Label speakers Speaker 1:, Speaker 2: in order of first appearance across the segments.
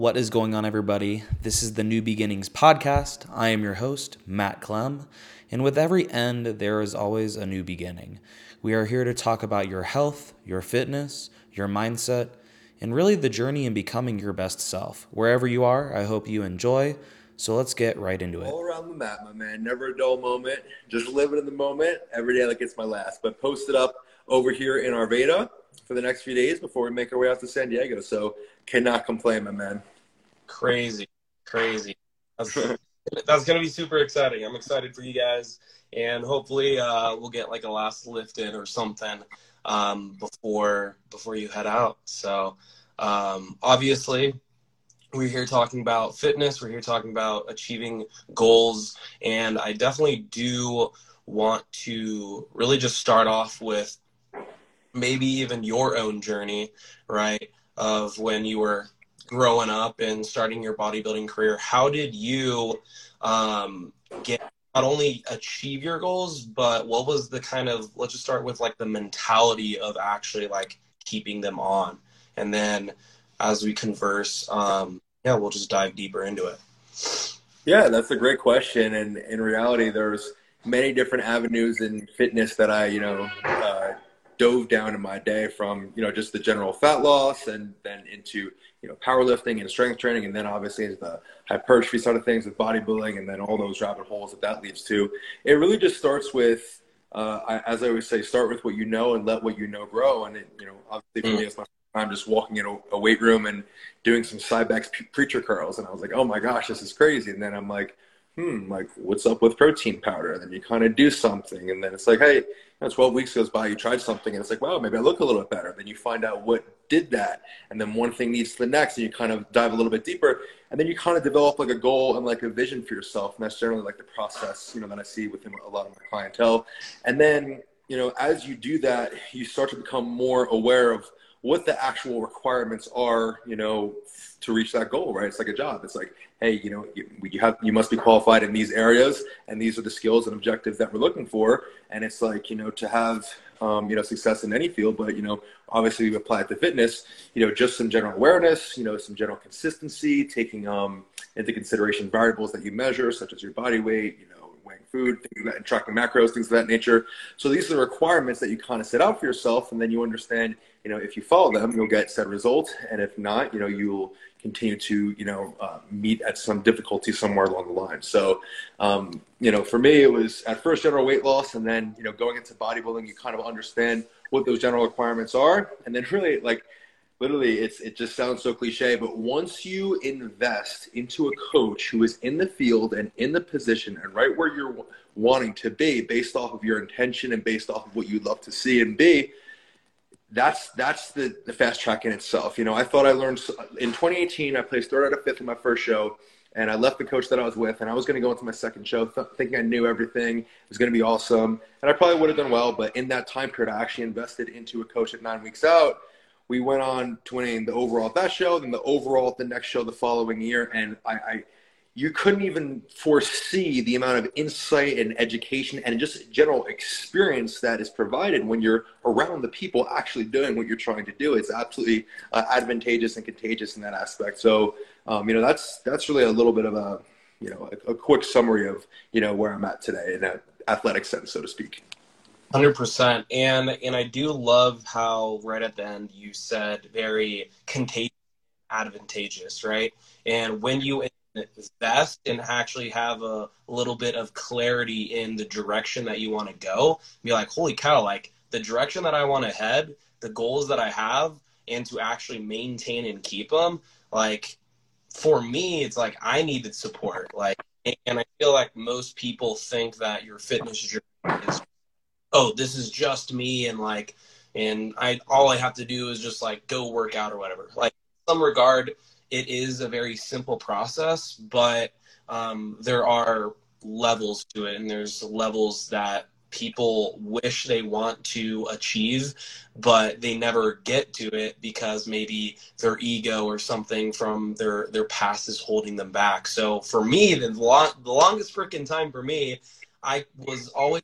Speaker 1: What is going on, everybody? This is the New Beginnings podcast. I am your host, Matt Clem, and with every end, there is always a new beginning. We are here to talk about your health, your fitness, your mindset, and really the journey in becoming your best self. Wherever you are, I hope you enjoy. So let's get right into it.
Speaker 2: All around the map, my man. Never a dull moment. Just living in the moment. Every day like it's my last. But post it up over here in Arvada for the next few days before we make our way out to San Diego. So cannot complain, my man.
Speaker 3: Crazy, crazy. That's, that's gonna be super exciting. I'm excited for you guys, and hopefully uh, we'll get like a last lift in or something um, before before you head out. So um, obviously we're here talking about fitness we're here talking about achieving goals and i definitely do want to really just start off with maybe even your own journey right of when you were growing up and starting your bodybuilding career how did you um, get not only achieve your goals but what was the kind of let's just start with like the mentality of actually like keeping them on and then as we converse, um, yeah, we'll just dive deeper into it.
Speaker 2: Yeah, that's a great question. And in reality, there's many different avenues in fitness that I, you know, uh, dove down in my day from, you know, just the general fat loss and then into, you know, powerlifting and strength training. And then obviously into the hypertrophy side of things with bodybuilding and then all those rabbit holes that that leads to. It really just starts with, uh, I, as I always say, start with what you know and let what you know grow. And, it, you know, obviously for mm. me, it's my I'm just walking in a, a, weight room and doing some Cybex preacher curls. And I was like, oh my gosh, this is crazy. And then I'm like, hmm, like what's up with protein powder? And then you kind of do something. And then it's like, hey, you know, 12 weeks goes by, you tried something and it's like, wow, maybe I look a little bit better. Then you find out what did that. And then one thing leads to the next and you kind of dive a little bit deeper. And then you kind of develop like a goal and like a vision for yourself. And that's generally like the process, you know, that I see within a lot of my clientele. And then, you know, as you do that, you start to become more aware of what the actual requirements are, you know, to reach that goal, right? It's like a job. It's like, hey, you know, you, you have you must be qualified in these areas, and these are the skills and objectives that we're looking for. And it's like, you know, to have um, you know success in any field, but you know, obviously we apply it to fitness. You know, just some general awareness, you know, some general consistency, taking um, into consideration variables that you measure, such as your body weight, you know weighing food, things that, and tracking macros, things of that nature. So these are the requirements that you kind of set out for yourself, and then you understand, you know, if you follow them, you'll get said result, and if not, you know, you'll continue to, you know, uh, meet at some difficulty somewhere along the line. So, um, you know, for me, it was at first general weight loss, and then, you know, going into bodybuilding, you kind of understand what those general requirements are, and then really like literally it's it just sounds so cliche but once you invest into a coach who is in the field and in the position and right where you're wanting to be based off of your intention and based off of what you'd love to see and be that's that's the, the fast track in itself. You know i thought i learned in 2018 i placed third out of fifth in my first show and i left the coach that i was with and i was going to go into my second show th- thinking i knew everything it was going to be awesome and i probably would have done well but in that time period i actually invested into a coach at nine weeks out. We went on to winning the overall at that show, then the overall at the next show the following year, and I, I you couldn't even foresee the amount of insight and education and just general experience that is provided when you're around the people actually doing what you're trying to do. It's absolutely uh, advantageous and contagious in that aspect. So, um, you know, that's that's really a little bit of a you know a, a quick summary of you know where I'm at today in an athletic sense, so to speak.
Speaker 3: Hundred percent, and and I do love how right at the end you said very contagious, advantageous, right? And when you invest and actually have a little bit of clarity in the direction that you want to go, be like, holy cow, like the direction that I want to head, the goals that I have, and to actually maintain and keep them, like for me, it's like I needed support, like, and I feel like most people think that your fitness journey is oh, this is just me and like and I all I have to do is just like go work out or whatever. Like some regard, it is a very simple process, but um, there are levels to it, and there's levels that people wish they want to achieve, but they never get to it because maybe their ego or something from their their past is holding them back. So for me, the long, the longest freaking time for me, I was always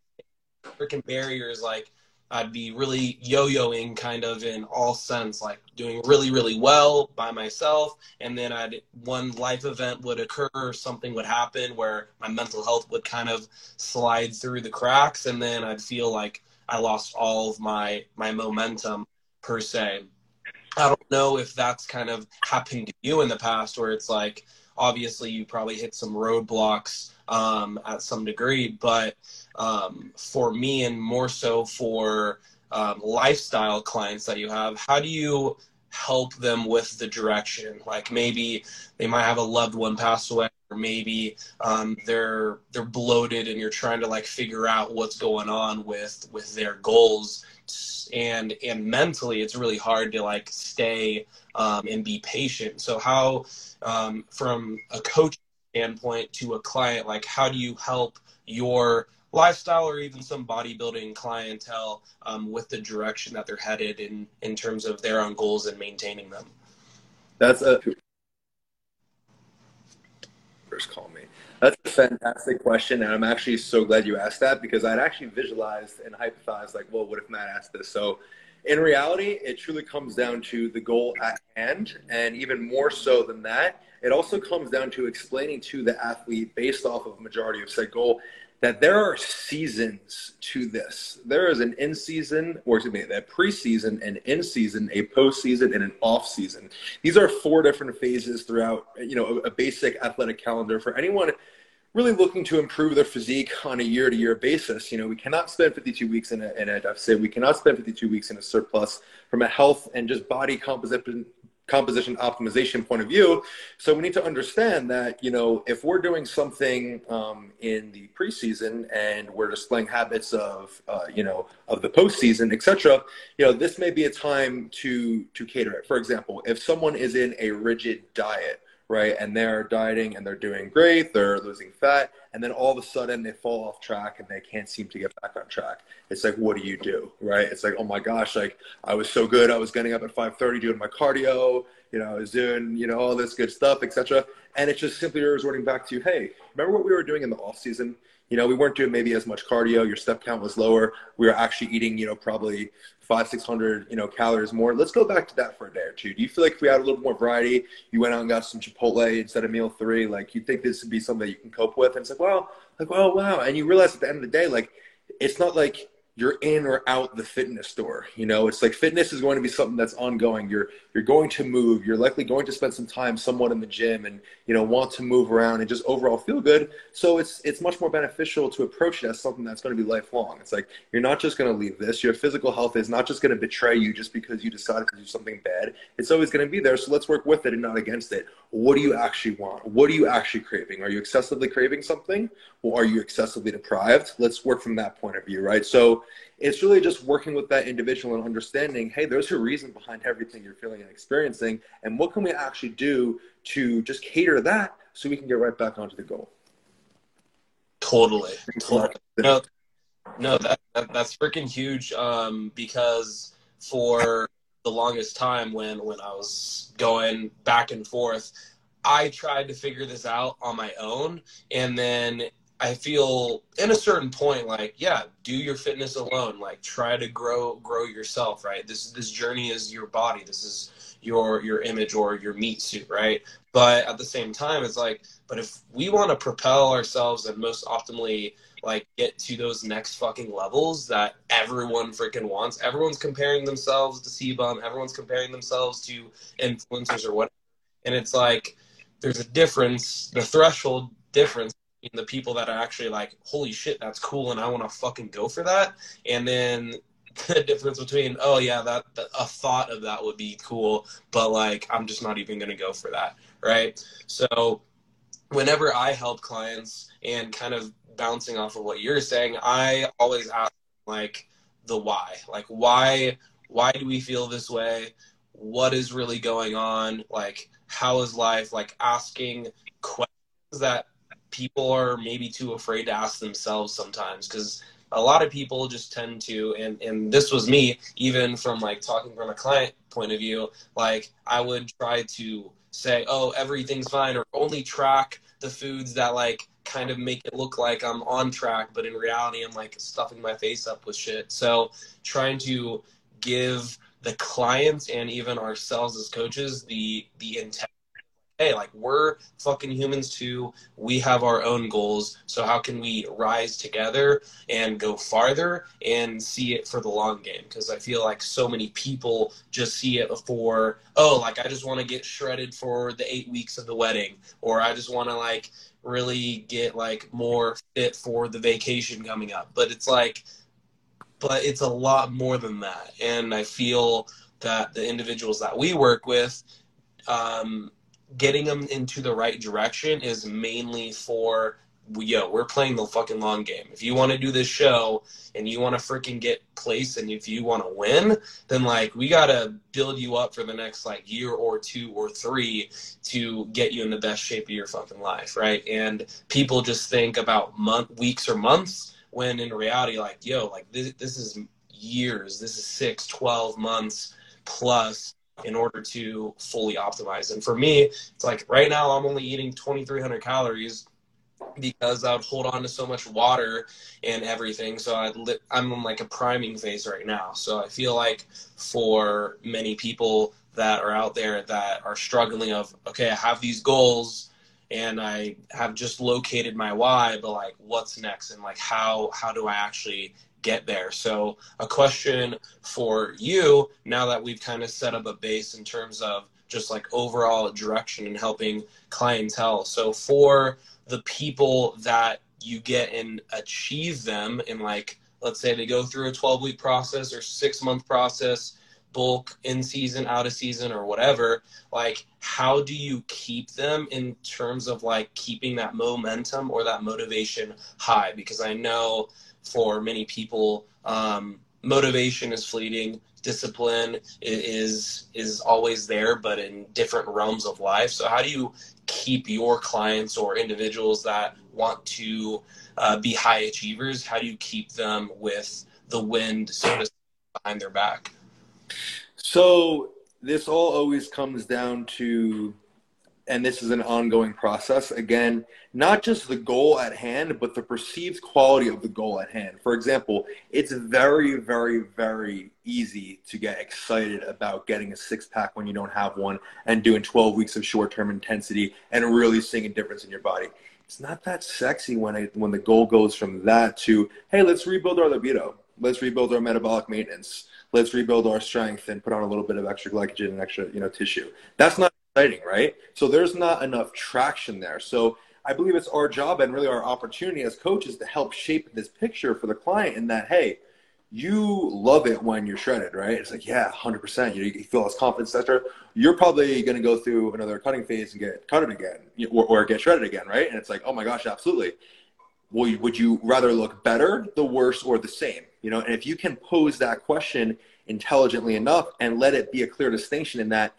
Speaker 3: freaking barriers like I'd be really yo-yoing kind of in all sense, like doing really, really well by myself. And then I'd one life event would occur, something would happen where my mental health would kind of slide through the cracks. And then I'd feel like I lost all of my, my momentum per se. I don't know if that's kind of happened to you in the past where it's like, obviously you probably hit some roadblocks um, at some degree, but um, for me and more so for um, lifestyle clients that you have, how do you help them with the direction? Like maybe they might have a loved one pass away, or maybe um, they're they're bloated, and you're trying to like figure out what's going on with with their goals. And and mentally, it's really hard to like stay um, and be patient. So how, um, from a coach standpoint to a client, like how do you help your lifestyle or even some bodybuilding clientele um, with the direction that they're headed in in terms of their own goals and maintaining them?
Speaker 2: That's a first call me. That's a fantastic question, and I'm actually so glad you asked that because I'd actually visualized and hypothesized like, well, what if Matt asked this? So, in reality, it truly comes down to the goal at hand, and even more so than that, it also comes down to explaining to the athlete based off of majority of said goal that there are seasons to this. There is an in season, or excuse me, a preseason, an in season, a postseason, and an off season. These are four different phases throughout, you know, a, basic athletic calendar for anyone really looking to improve their physique on a year to year basis. You know, we cannot spend 52 weeks in a, in a deficit. We cannot spend 52 weeks in a surplus from a health and just body composition composition optimization point of view. So we need to understand that, you know, if we're doing something um, in the preseason and we're displaying habits of, uh, you know, of the postseason, etc., you know, this may be a time to to cater it. For example, if someone is in a rigid diet, right, and they're dieting and they're doing great, they're losing fat, and then all of a sudden they fall off track and they can't seem to get back on track. It's like, what do you do, right? It's like, oh my gosh, like I was so good, I was getting up at 5:30 doing my cardio, you know, I was doing, you know, all this good stuff, etc. And it's just simply resorting back to, hey, remember what we were doing in the off season? You know, we weren't doing maybe as much cardio. Your step count was lower. We were actually eating, you know, probably five, six hundred, you know, calories more. Let's go back to that for a day or two. Do you feel like if we had a little more variety, you went out and got some Chipotle instead of meal three, like you think this would be something that you can cope with? And it's like, well, like, oh wow. And you realize at the end of the day, like, it's not like you're in or out the fitness store. You know, it's like fitness is going to be something that's ongoing. You're you're going to move. You're likely going to spend some time somewhat in the gym and you know want to move around and just overall feel good. So it's it's much more beneficial to approach it as something that's going to be lifelong. It's like you're not just going to leave this. Your physical health is not just going to betray you just because you decided to do something bad. It's always going to be there. So let's work with it and not against it. What do you actually want? What are you actually craving? Are you excessively craving something or are you excessively deprived? Let's work from that point of view, right? So it's really just working with that individual and understanding hey there's a reason behind everything you're feeling and experiencing and what can we actually do to just cater that so we can get right back onto the goal?
Speaker 3: Totally. Totally. No, no that, that that's freaking huge um, because for the longest time when when i was going back and forth i tried to figure this out on my own and then I feel in a certain point, like, yeah, do your fitness alone. Like, try to grow grow yourself, right? This this journey is your body. This is your your image or your meat suit, right? But at the same time, it's like, but if we want to propel ourselves and most optimally like get to those next fucking levels that everyone freaking wants, everyone's comparing themselves to CBum, everyone's comparing themselves to influencers or whatever, and it's like there's a difference, the threshold difference the people that are actually like, holy shit, that's cool, and I want to fucking go for that, and then the difference between oh yeah that, that, a thought of that would be cool but like i'm just not even going to go for that right? So whenever i help clients and kind of bouncing off of what you're saying i always ask like the why. Like why why do we feel this way? What is really going on? Like how is life? Like asking questions that people are maybe too afraid to ask themselves sometimes because a lot of people just tend to and and this was me even from like talking from a client point of view like i would try to say oh everything's fine or only track the foods that like kind of make it look like I'm on track, but in reality, I'm like stuffing my face up with shit. So trying to give the clients and even ourselves as coaches the the intent hey, like we're fucking humans too. We have our own goals. So how can we rise together and go farther and see it for the long game? Because I feel like so many people just see it before, oh, like I just want to get shredded for the eight weeks of the wedding, or I just want to like really get like more fit for the vacation coming up. But it's like, but it's a lot more than that. And I feel that the individuals that we work with, um, getting them into the right direction is mainly for yo, we're playing the fucking long game. If you want to do this show and you want to freaking get place and if you want to win, then like we got to build you up for the next like year or two or three to get you in the best shape of your fucking life, right? And people just think about month weeks or months when in reality like yo, like this this is years. This is six, 12 months plus in order to fully optimize. And for me, it's like right now I'm only eating 2,300 calories because I would hold on to so much water and everything. So I li- I'm in like a priming phase right now. So I feel like for many people that are out there that are struggling of okay, I have these goals and I have just located my why, but like what's next and like how how do I actually get there. So, a question for you now that we've kind of set up a base in terms of just like overall direction and helping clientele. So, for the people that you get and achieve them in like, let's say they go through a 12 week process or six month process, bulk in season, out of season, or whatever, like, how do you keep them in terms of like keeping that momentum or that motivation high? Because I know for many people. Um, motivation is fleeting. Discipline is is always there, but in different realms of life. So, how do you keep your clients or individuals that want to uh, be high achievers? How do you keep them with the wind, behind their back?
Speaker 2: So, this all always comes down to and this is an ongoing process. Again not just the goal at hand but the perceived quality of the goal at hand. For example it's very very very easy to get excited about getting a six pack when you don't have one and doing 12 weeks of short term intensity and really seeing a difference in your body. It's not that sexy when I, when the goal goes from that to hey let's rebuild our libido. Let's rebuild our metabolic maintenance. Let's rebuild our strength and put on a little bit of extra glycogen and extra you know tissue. That's not exciting, right? So there's not enough traction there. So I believe it's our job and really our opportunity as coaches to help shape this picture for the client in that, hey, you love it when you're shredded, right? It's like, yeah, 100%. You, know, you feel less confidence, etc. You're probably going to go through another cutting phase and get cutted again or, or get shredded again, right? And it's like, oh my gosh, absolutely. Well, would you rather look better, the worse, or the same? You know, and if you can pose that question intelligently enough and let it be a clear distinction in that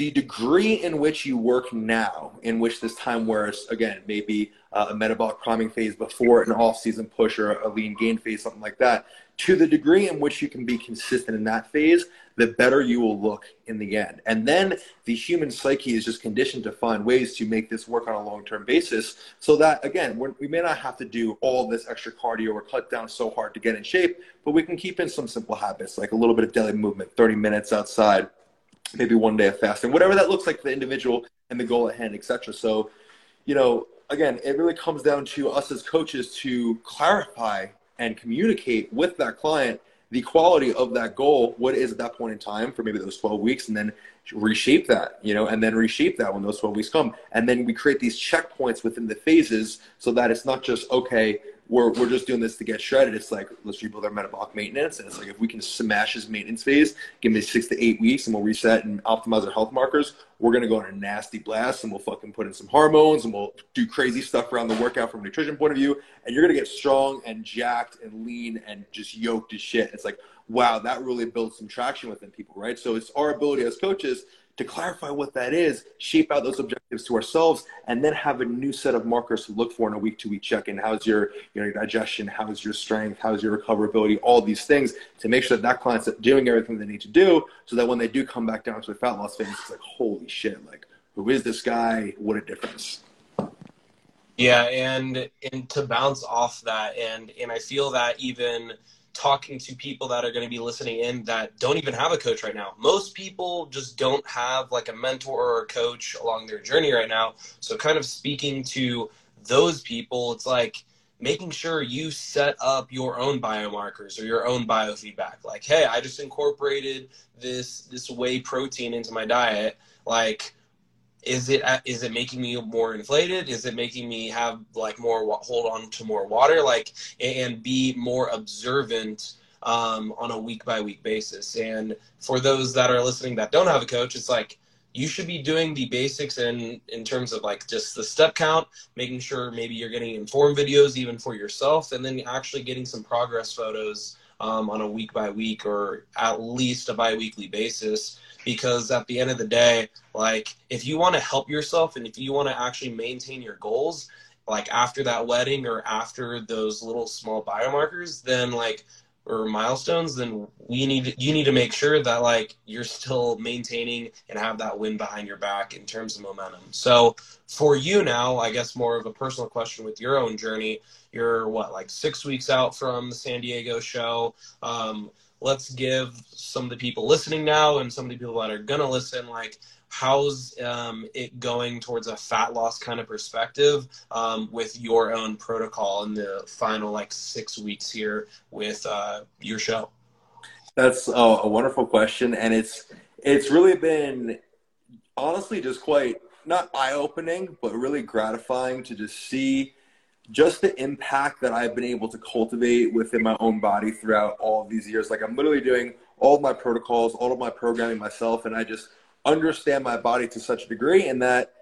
Speaker 2: the degree in which you work now, in which this time wears, again, maybe uh, a metabolic priming phase before an off-season push or a lean gain phase, something like that, to the degree in which you can be consistent in that phase, the better you will look in the end. And then the human psyche is just conditioned to find ways to make this work on a long-term basis so that, again, we may not have to do all this extra cardio or cut down so hard to get in shape, but we can keep in some simple habits like a little bit of daily movement, 30 minutes outside, maybe one day of fasting, whatever that looks like for the individual and the goal at hand, etc. So, you know, again, it really comes down to us as coaches to clarify and communicate with that client the quality of that goal, what is at that point in time for maybe those 12 weeks, and then reshape that, you know, and then reshape that when those 12 weeks come. And then we create these checkpoints within the phases so that it's not just, okay, we're, we're just doing this to get shredded. It's like, let's rebuild our metabolic maintenance. And it's like, if we can smash this maintenance phase, give me six to eight weeks and we'll reset and optimize our health markers, we're going to go on a nasty blast and we'll fucking put in some hormones and we'll do crazy stuff around the workout from a nutrition point of view. And you're going to get strong and jacked and lean and just yoked as shit. It's like, wow, that really builds some traction within people, right? So it's our ability as coaches to clarify what that is, shape out those objectives to ourselves, and then have a new set of markers to look for in a week to week check in. How's your, you know, your digestion? How's your strength? How's your recoverability? All these things to make sure that that client's doing everything they need to do so that when they do come back down to a fat loss phase, it's like, holy shit, like, who is this guy? What a difference.
Speaker 3: Yeah, and and to bounce off that, and and I feel that even talking to people that are going to be listening in that don't even have a coach right now. Most people just don't have like a mentor or a coach along their journey right now. So kind of speaking to those people, it's like making sure you set up your own biomarkers or your own biofeedback. Like, hey, I just incorporated this this whey protein into my diet. Like is it is it making me more inflated? Is it making me have like more hold on to more water? Like and be more observant um, on a week by week basis. And for those that are listening that don't have a coach it's like you should be doing the basics in in terms of like just the step count making sure maybe you're getting informed videos even for yourself and then actually getting some progress photos um, on a week by week or at least a bi-weekly basis because at the end of the day like if you want to help yourself and if you want to actually maintain your goals like after that wedding or after those little small biomarkers then like or milestones then we need you need to make sure that like you're still maintaining and have that win behind your back in terms of momentum. So for you now i guess more of a personal question with your own journey you're what like six weeks out from the san diego show. Um, let's give some of the people listening now and some of the people that are gonna listen like how's um, it going towards a fat loss kind of perspective um, with your own protocol in the final like six weeks here with uh, your show?
Speaker 2: That's a, a wonderful question and it's it's really been honestly just quite not eye-opening but really gratifying to just see just the impact that I've been able to cultivate within my own body throughout all of these years. Like I'm literally doing all of my protocols, all of my programming myself, and I just understand my body to such a degree and that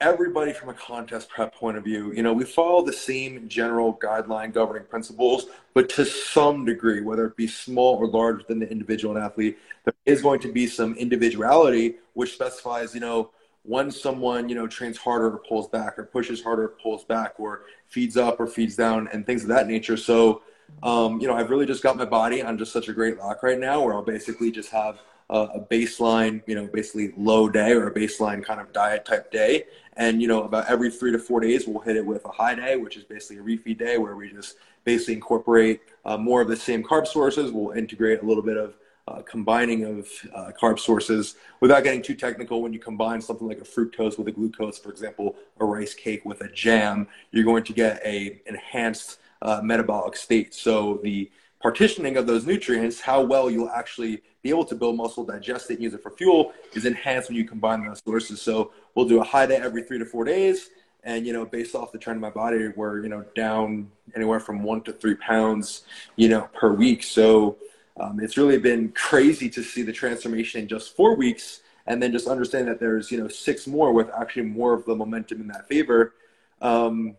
Speaker 2: everybody from a contest prep point of view, you know, we follow the same general guideline governing principles, but to some degree, whether it be small or large within the individual and athlete, there is going to be some individuality which specifies, you know, when someone you know trains harder or pulls back or pushes harder or pulls back or feeds up or feeds down and things of that nature. So um, you know i've really just got my body on just such a great lock right now where i'll basically just have a, a baseline you know basically low day or a baseline kind of diet type day. And you know about every three to four days we'll hit it with a high day which is basically a refeed day where we just basically incorporate uh, more of the same carb sources. We'll integrate a little bit of uh, combining of uh, carb sources without getting too technical. When you combine something like a fructose with a glucose, for example, a rice cake with a jam, you're going to get a enhanced uh, metabolic state. So the partitioning of those nutrients, how well you'll actually be able to build muscle, digest it, and use it for fuel, is enhanced when you combine those sources. So we'll do a high day every three to four days. And you know, based off the trend of my body, we're you know down anywhere from one to three pounds, you know, per week. So um, it's really been crazy to see the transformation in just four weeks and then just understand that there's you know six more with actually more of the momentum in that favor um,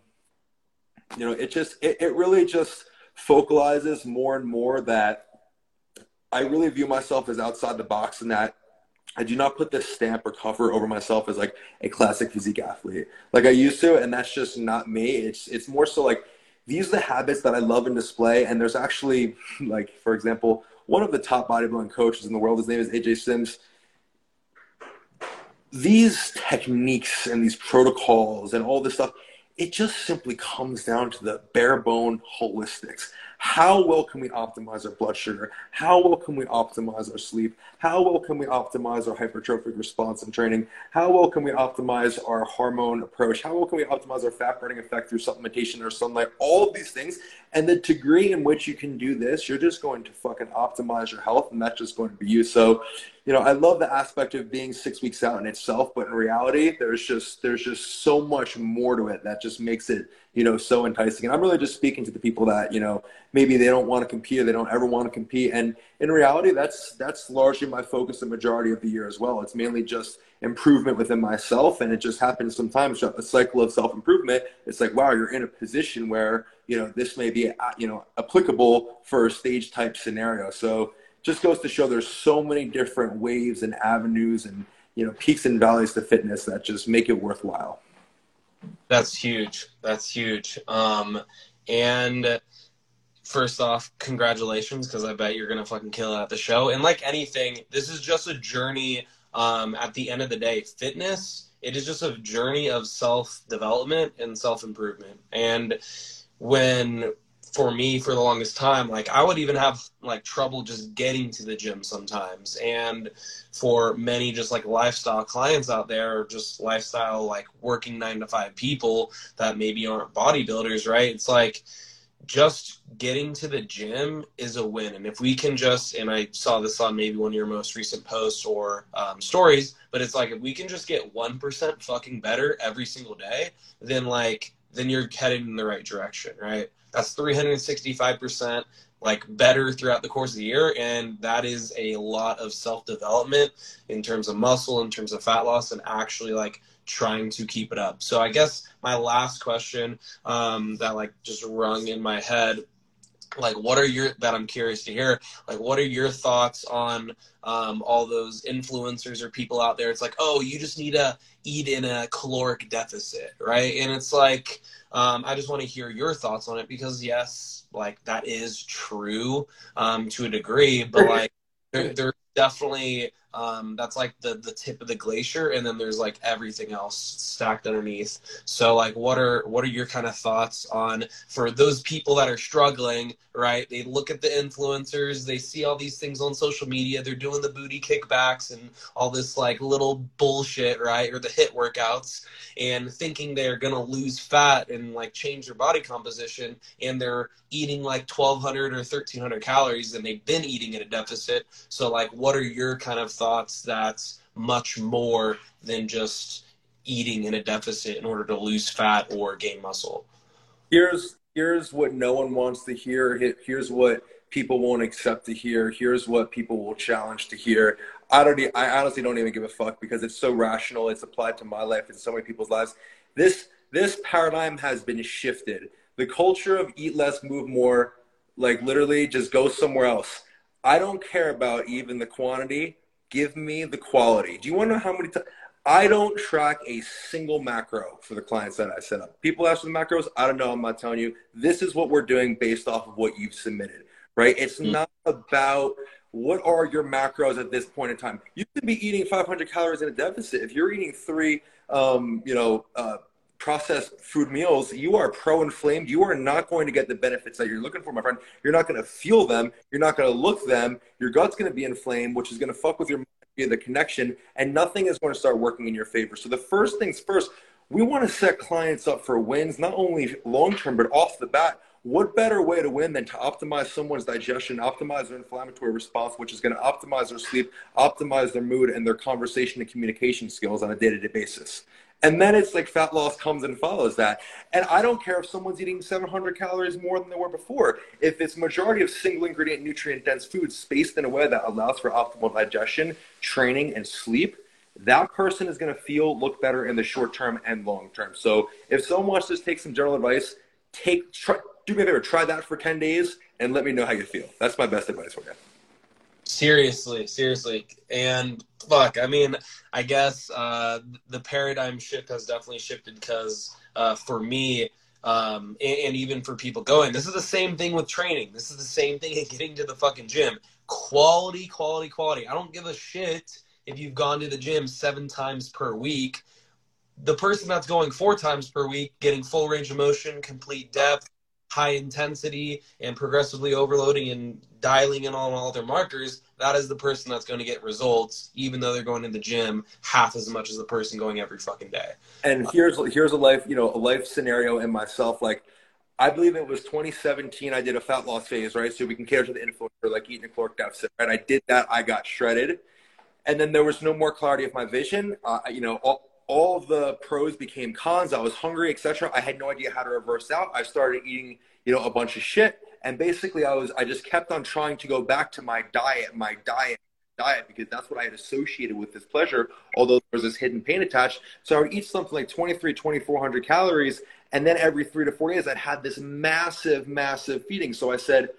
Speaker 2: you know it just it, it really just focalizes more and more that i really view myself as outside the box and that I do not put this stamp or cover over myself as like a classic physique athlete like I used to, and that's just not me. It's it's more so like these are the habits that I love and display. And there's actually like, for example, one of the top bodybuilding coaches in the world. His name is AJ Sims. These techniques and these protocols and all this stuff, it just simply comes down to the bare bone holistics. How well can we optimize our blood sugar? How well can we optimize our sleep? How well can we optimize our hypertrophic response and training? How well can we optimize our hormone approach? How well can we optimize our fat burning effect through supplementation or sunlight? All of these things. And the degree in which you can do this, you're just going to fucking optimize your health, and that's just going to be you. So, you know, I love the aspect of being six weeks out in itself, but in reality, there's just there's just so much more to it that just makes it you know, so enticing. And I'm really just speaking to the people that, you know, maybe they don't want to compete or they don't ever want to compete. And in reality, that's that's largely my focus the majority of the year as well. It's mainly just improvement within myself. And it just happens sometimes a cycle of self-improvement. It's like, wow, you're in a position where, you know, this may be, you know, applicable for a stage type scenario. So just goes to show there's so many different waves and avenues and, you know, peaks and valleys to fitness that just make it worthwhile.
Speaker 3: That's huge. That's huge. Um, and first off, congratulations because I bet you're gonna fucking kill it at the show. And like anything, this is just a journey. Um, at the end of the day, fitness it is just a journey of self development and self improvement. And when for me for the longest time like i would even have like trouble just getting to the gym sometimes and for many just like lifestyle clients out there or just lifestyle like working nine to five people that maybe aren't bodybuilders right it's like just getting to the gym is a win and if we can just and i saw this on maybe one of your most recent posts or um, stories but it's like if we can just get 1% fucking better every single day then like then you're heading in the right direction right that's 365% like better throughout the course of the year. And that is a lot of self development in terms of muscle, in terms of fat loss, and actually like trying to keep it up. So I guess my last question um, that like just rung in my head like what are your that i'm curious to hear like what are your thoughts on um, all those influencers or people out there? It's like oh you just need to eat in a caloric deficit right? And it's like um, I just want to hear your thoughts on it because yes, like that is true um, to a degree, but like there, there's definitely um, that's like the the tip of the glacier, and then there's like everything else stacked underneath. So like, what are what are your kind of thoughts on for those people that are struggling? Right, they look at the influencers, they see all these things on social media, they're doing the booty kickbacks and all this like little bullshit, right, or the HIIT workouts, and thinking they're gonna lose fat and like change their body composition, and they're eating like 1200 or 1300 calories and they've been eating at a deficit so like what are your kind of thoughts that's much more than just eating in a deficit in order to lose fat or gain muscle.
Speaker 2: Here's here's what no one wants to hear. Here's what people won't accept to hear. Here's what people will challenge to hear. I don't. I honestly don't even give a fuck because it's so rational. It's applied to my life and so many people's lives. This this paradigm has been shifted. The culture of eat less, move more, like literally just go somewhere else. I don't care about even the quantity. Give me the quality. Do you want to know how many times? I don't track a single macro for the clients that I set up. People ask for the macros. I don't know. I'm not telling you. This is what we're doing based off of what you've submitted, right? It's mm. not about what are your macros at this point in time. You could be eating 500 calories in a deficit. If you're eating three, um, you know, uh, processed food meals, you are pro-inflamed. You are not going to get the benefits that you're looking for, my friend. You're not going to feel them. You're not going to look them. Your gut's going to be inflamed, which is going to fuck with your the connection, and nothing is going to start working in your favor. So the first things first, we want to set clients up for wins, not only long term, but off the bat. What better way to win than to optimize someone's digestion, optimize their inflammatory response, which is going to optimize their sleep, optimize their mood, and their conversation and communication skills on a day to day basis. And then it's like fat loss comes and follows that. And I don't care if someone's eating 700 calories more than they were before. If it's majority of single ingredient nutrient dense foods spaced in a way that allows for optimal digestion, training, and sleep, that person is going to feel look better in the short term and long term. So if someone wants to take some general advice, take try, do me a favor, try that for 10 days and let me know how you feel. That's my best advice for you.
Speaker 3: Seriously, seriously. And fuck, I mean, I guess uh, the paradigm shift has definitely shifted because uh, for me, um, and, and, even for people going, this is the same thing with training. This is the same thing in getting to the fucking gym. Quality, quality, quality. I don't give a shit if you've gone to the gym seven times per week. The person that's going four times per week, getting full range of motion, complete depth, high intensity and progressively overloading and dialing in on all their markers, that is the person that's going to get results, even though they're going to the gym half as much as the person going every fucking day.
Speaker 2: And here's here's a life, you know, a life scenario in myself. Like, I believe it was 2017. I did a fat loss phase, right? So we can cater to the influencer, like eating a caloric deficit. And I did that. I got shredded, and then there was no more clarity of my vision. Uh, you know, all, all the pros became cons. I was hungry, etc. I had no idea how to reverse out. I started eating, you know, a bunch of shit, and basically, I was I just kept on trying to go back to my diet, my diet, diet, because that's what I had associated with this pleasure. Although there was this hidden pain attached, so I would eat something like 23, 2400 calories, and then every three to four days, I'd had this massive, massive feeding. So I said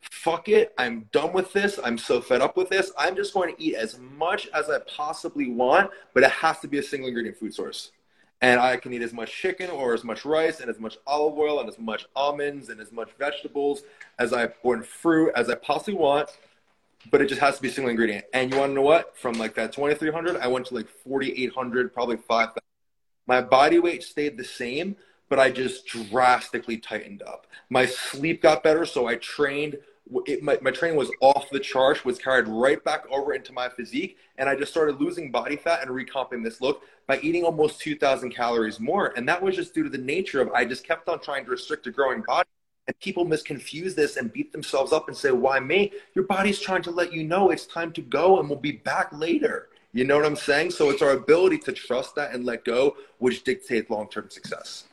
Speaker 2: fuck it, I'm done with this. I'm so fed up with this. I'm just going to eat as much as I possibly want, but it has to be a single ingredient food source. And I can eat as much chicken or as much rice and as much olive oil and as much almonds and as much vegetables as I or fruit as I possibly want. But it just has to be single ingredient. And you want to know what? From like that 2,300, I went to like 4,800, probably 5,000 My body weight stayed the same, but I just drastically tightened up. My sleep got better, so I trained. It, my, my training was off the charts, was carried right back over into my physique, and I just started losing body fat and recomping this look by eating almost 2,000 calories more. And that was just due to the nature of I just kept on trying to restrict a growing body. And people misconfuse this and beat themselves up and say, Why me? Your body's trying to let you know it's time to go and we'll be back later. You know what I'm saying? So it's our ability to trust that and let go, which dictates long term success.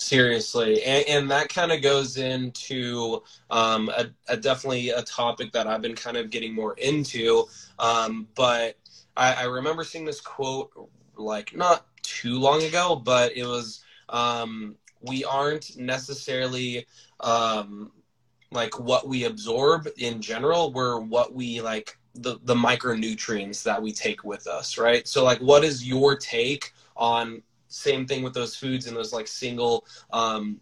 Speaker 3: Seriously, and, and that kind of goes into um, a, a, definitely a topic that I've been kind of getting more into. Um, but I, I, remember seeing this quote like not too long ago, but it was um, we aren't necessarily um, like what we absorb in general. We're what we like the the micronutrients that we take with us, right? So like, what is your take on same thing with those foods and those like single um,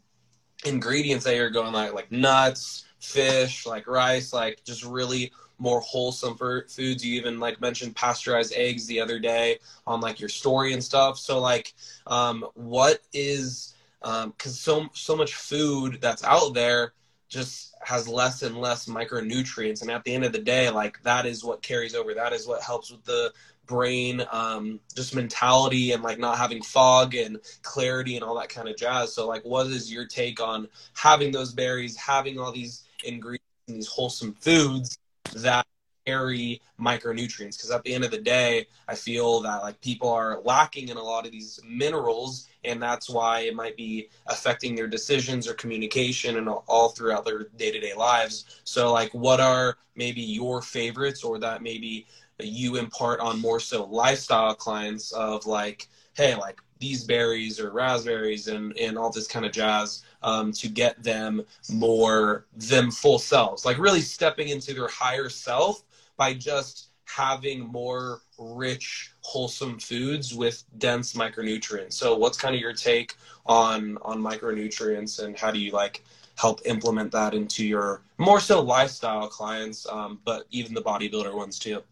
Speaker 3: ingredients that you're going like like nuts, fish, like rice, like just really more wholesome for foods. You even like mentioned pasteurized eggs the other day on like your story and stuff. So like, um, what is because um, so so much food that's out there just has less and less micronutrients and at the end of the day like that is what carries over that is what helps with the brain, um, just mentality and like not having fog and clarity and all that kind of jazz. So, like, what is your take on having those berries, having all these ingredients and these wholesome foods that carry micronutrients? Because at the end of the day, I feel that like people are lacking in a lot of these minerals, and that's why it might be affecting their decisions or communication and all throughout their day to day lives. So, like, what are maybe your favorites, or that maybe you impart on more so lifestyle clients of like, hey, like these berries or raspberries and, and all this kind of jazz um, to get them more them full selves, like really stepping into their higher self by just having more rich, wholesome foods with dense micronutrients. So, what's kind of your take on on micronutrients and how do you like help implement that into your more so lifestyle clients, um, but even the bodybuilder ones too?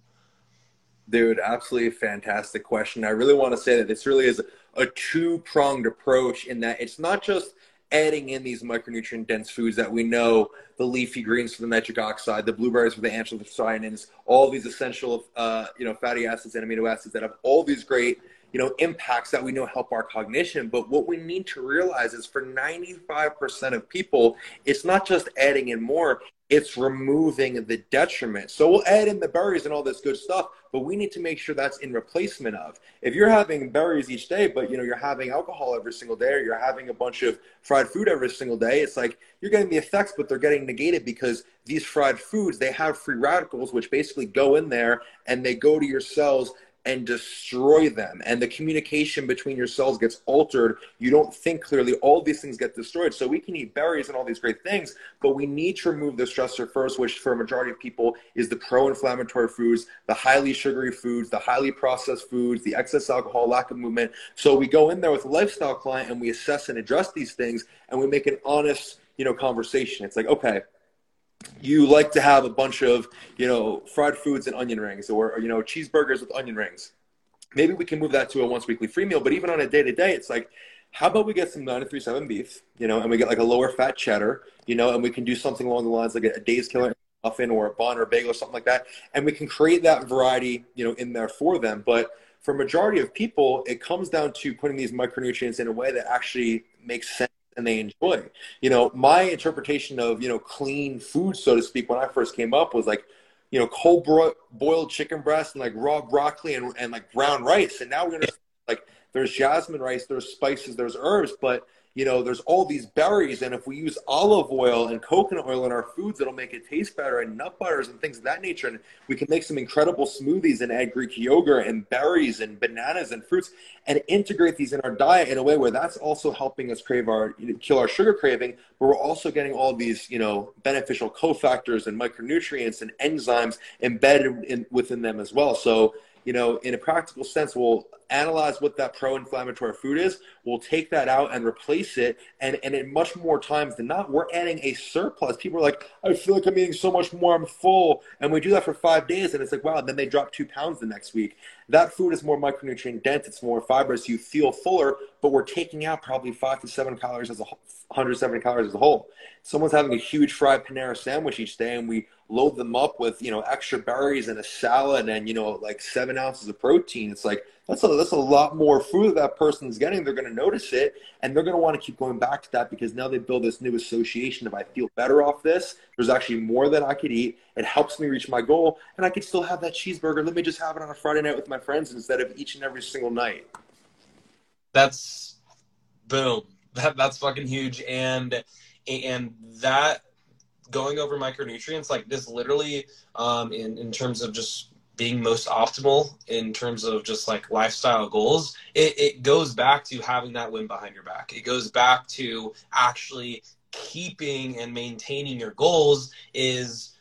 Speaker 2: Dude, absolutely fantastic question. I really want to say that this really is a two pronged approach in that it's not just adding in these micronutrient dense foods that we know the leafy greens for the nitric oxide, the blueberries for the anthocyanins, all these essential uh, you know fatty acids and amino acids that have all these great you know impacts that we know help our cognition. But what we need to realize is for 95% of people, it's not just adding in more, it's removing the detriment. So we'll add in the berries and all this good stuff, but we need to make sure that's in replacement of. If you're having berries each day, but you know you're having alcohol every single day, or you're having a bunch of fried food every single day, it's like you're getting the effects, but they're getting negated because these fried foods they have free radicals, which basically go in there and they go to your cells and destroy them. And the communication between your cells gets altered. You don't think clearly. All these things get destroyed. So we can eat berries and all these great things, but we need to remove the stressor first, which for a majority of people is the pro inflammatory foods, the highly sugary foods, the highly processed foods, the excess alcohol, lack of movement. So we go in there with a lifestyle client and we assess and address these things and we make an honest, you know, conversation. It's like, okay, you like to have a bunch of you know fried foods and onion rings or, or you know cheeseburgers with onion rings. Maybe we can move that to a once weekly free meal but even on a day to day it's like how about we get some 937 beef you know and we get like a lower fat cheddar you know and we can do something along the lines like a, Dave's Killer muffin or a bun or a bagel or something like that. And we can create that variety you know in there for them. But for majority of people it comes down to putting these micronutrients in a way that actually makes sense and they enjoy. You know, my interpretation of, you know, clean food, so to speak, when I first came up was like, you know, cold bro- boiled chicken breast and like raw broccoli and, and like brown rice. And now we're going to like, there's jasmine rice, there's spices, there's herbs, but you know, there's all these berries, and if we use olive oil and coconut oil in our foods, it'll make it taste better, and nut butters and things of that nature. And we can make some incredible smoothies and add Greek yogurt and berries and bananas and fruits, and integrate these in our diet in a way where that's also helping us crave our kill our sugar craving, but we're also getting all these you know beneficial cofactors and micronutrients and enzymes embedded in, within them as well. So you know, in a practical sense, we'll analyze what that pro-inflammatory food is. We'll take that out and replace it. And, and in much more times than not, we're adding a surplus. People are like, I feel like I'm eating so much more. I'm full. And we do that for five days. And it's like, wow. And then they drop two pounds the next week. That food is more micronutrient dense. It's more fibrous. You feel fuller, but we're taking out probably five to seven calories as a 170 calories as a whole. Someone's having a huge fried Panera sandwich each day and we load them up with, you know, extra berries and a salad and, you know, like seven ounces of protein. It's like, that's a, that's a lot more food that, that person's getting. They're going to notice it and they're going to want to keep going back to that because now they build this new association of I feel better off this. There's actually more that I could eat. It helps me reach my goal and I could still have that cheeseburger. Let me just have it on a Friday night with my friends instead of each and every single night.
Speaker 3: That's boom. That, that's fucking huge. And, and that going over micronutrients, like this literally, um, in, in terms of just being most optimal in terms of just like lifestyle goals, it, it goes back to having that win behind your back. It goes back to actually keeping and maintaining your goals is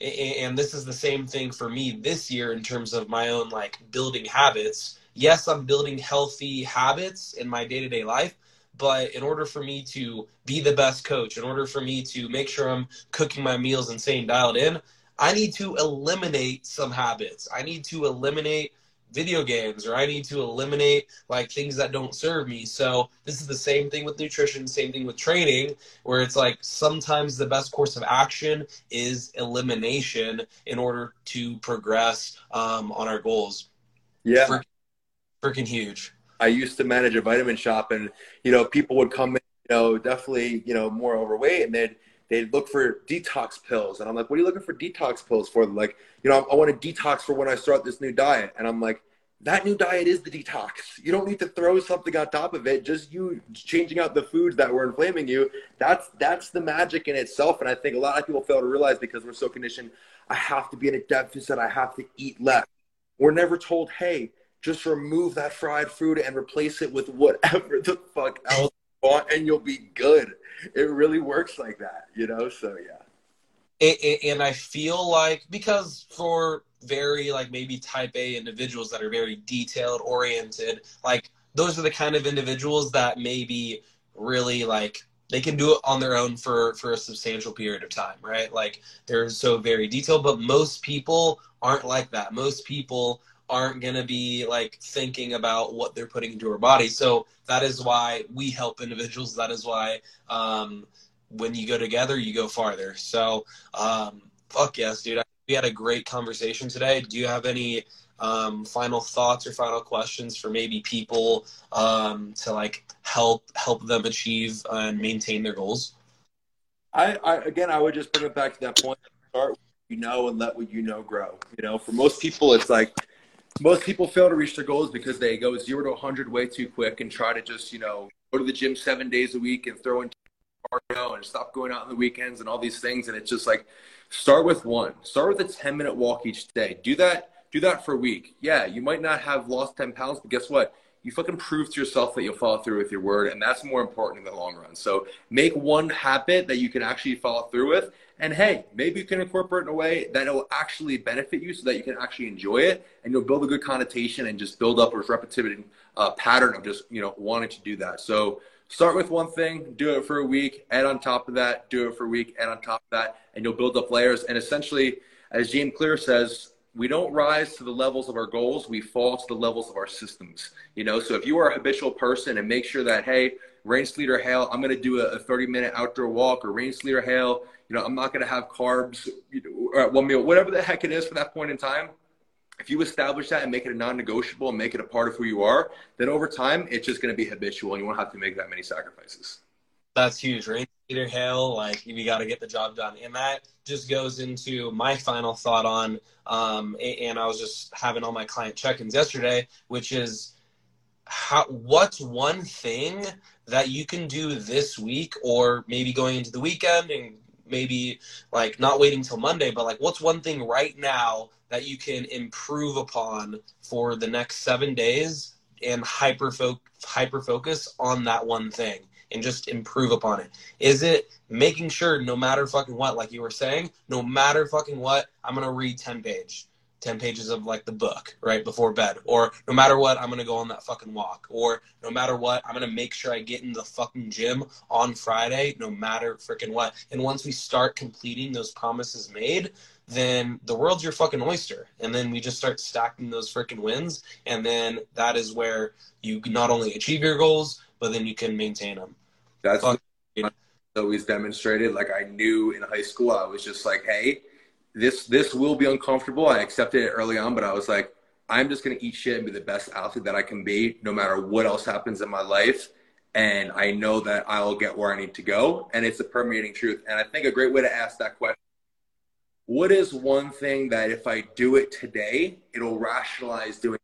Speaker 3: and this is the same thing for me this year in terms of my own like building habits yes i'm building healthy habits in my day-to-day life but in order for me to be the best coach in order for me to make sure i'm cooking my meals and staying dialed in I need to eliminate some habits. I need to eliminate video games or I need to eliminate like things that don't serve me. So this is the same thing with nutrition, same thing with training, where it's like sometimes the best course of action is elimination in order to progress um, on our goals.
Speaker 2: Yeah.
Speaker 3: Freaking, freaking huge.
Speaker 2: I used to manage a vitamin shop and, you know, people would come in, you know, definitely, you know, more overweight and they'd, they'd look for detox pills. And I'm like, what are you looking for detox pills for? Like, you know, I want to detox for when I start this new diet. And I'm like, that new diet is the detox. You don't need to throw something on top of it. Just you changing out the foods that were inflaming you. That's that's the magic in itself. And I think a lot of people fail to realize because we're so conditioned, I have to be in a deficit. I have to eat less. We're never told, hey, just remove that fried food and replace it with whatever the fuck else you want, and you'll be good it really works like that, you know? So, yeah.
Speaker 3: and I feel like because for very like maybe type A individuals that are very detailed oriented, like those are the kind of individuals that maybe really like they can do it on their own for for a substantial period of time, right? Like they're so very detailed, but most people aren't like that. Most people aren't going to be like thinking about what they're putting into our body. So that is why we help individuals. That is why um, when you go together, you go farther. So um, fuck yes, dude. We had a great conversation today. Do you have any um, final thoughts or final questions for maybe people um, to like help help them achieve and maintain their goals?
Speaker 2: I, I again, I would just bring it back to that point. Start you know and let what you know grow. You know, for most people, it's like most people fail to reach their goals because they go zero to 100 way too quick and try to just, you know, go to the gym seven days a week and throw in cardio and stop going out on the weekends and all these things. And it's just like, start with one. Start with a 10 minute walk each day. Do that. Do that for a week. Yeah, you might not have lost 10 pounds, but guess what? You fucking prove to yourself that you'll follow through with your word, and that's more important in the long run. So make one habit that you can actually follow through with, and hey, maybe you can incorporate in a way that it will actually benefit you, so that you can actually enjoy it, and you'll build a good connotation and just build up a repetitive uh, pattern of just you know wanting to do that. So start with one thing, do it for a week, add on top of that, do it for a week, add on top of that, and you'll build up layers. And essentially, as James Clear says, we don't rise to the levels of our goals we fall to the levels of our systems you know? So if you are a habitual person and make sure that hey rain sleet or hail i'm going to do a 30 minute outdoor walk or rain sleet or hail you know i'm not going to have carbs or one meal whatever the heck it is for that point in time if you establish that and make it a non-negotiable and make it a part of who you are then over time it's just going to be habitual and you won't have to make that many sacrifices.
Speaker 3: That's huge right Peter like you got to get the job done. And that just goes into my final thought on, um, and I was just having all my client check-ins yesterday, which is how, what's one thing that you can do this week or maybe going into the weekend and maybe like not waiting till Monday, but like what's one thing right now that you can improve upon for the next seven days and hyper focus on that one thing and just improve upon it? Is it making sure no matter fucking what, like you were saying, no matter fucking what, I'm gonna read 10 page. 10 pages of like the book right before bed? Or no matter what i'm gonna go on that fucking walk. Or no matter what i'm gonna make sure i get in the fucking gym on friday no matter freaking what. And once we start completing those promises made then the world's your fucking oyster. And then we just start stacking those freaking wins. And then that is where you not only achieve your goals but then you can maintain them
Speaker 2: that's always demonstrated like i knew in high school i was just like hey this this will be uncomfortable. I accepted it early on, but I was like, I'm just gonna eat shit and be the best athlete that I can be, no matter what else happens in my life. And I know that I'll get where I need to go. And it's a permeating truth. And I think a great way to ask that question what is one thing that if I do it today, it'll rationalize doing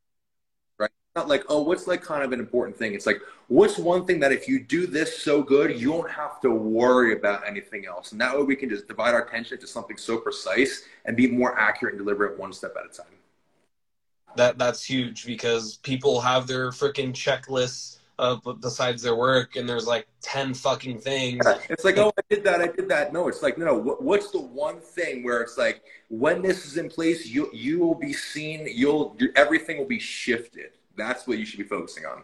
Speaker 2: not like, oh, what's like kind of an important thing? It's like, what's one thing that if you do this so good, you won't have to worry about anything else. And that way we can just divide our attention to something so precise and be more accurate and deliver it one step at a time.
Speaker 3: That that's huge because people have their freaking checklists of besides their work and there's like 10 fucking things
Speaker 2: yeah. it's like oh i did that i did that no it's like no, no what's the one thing where it's like when this is in place you you will be seen you'll everything will be shifted that's what you should be focusing on.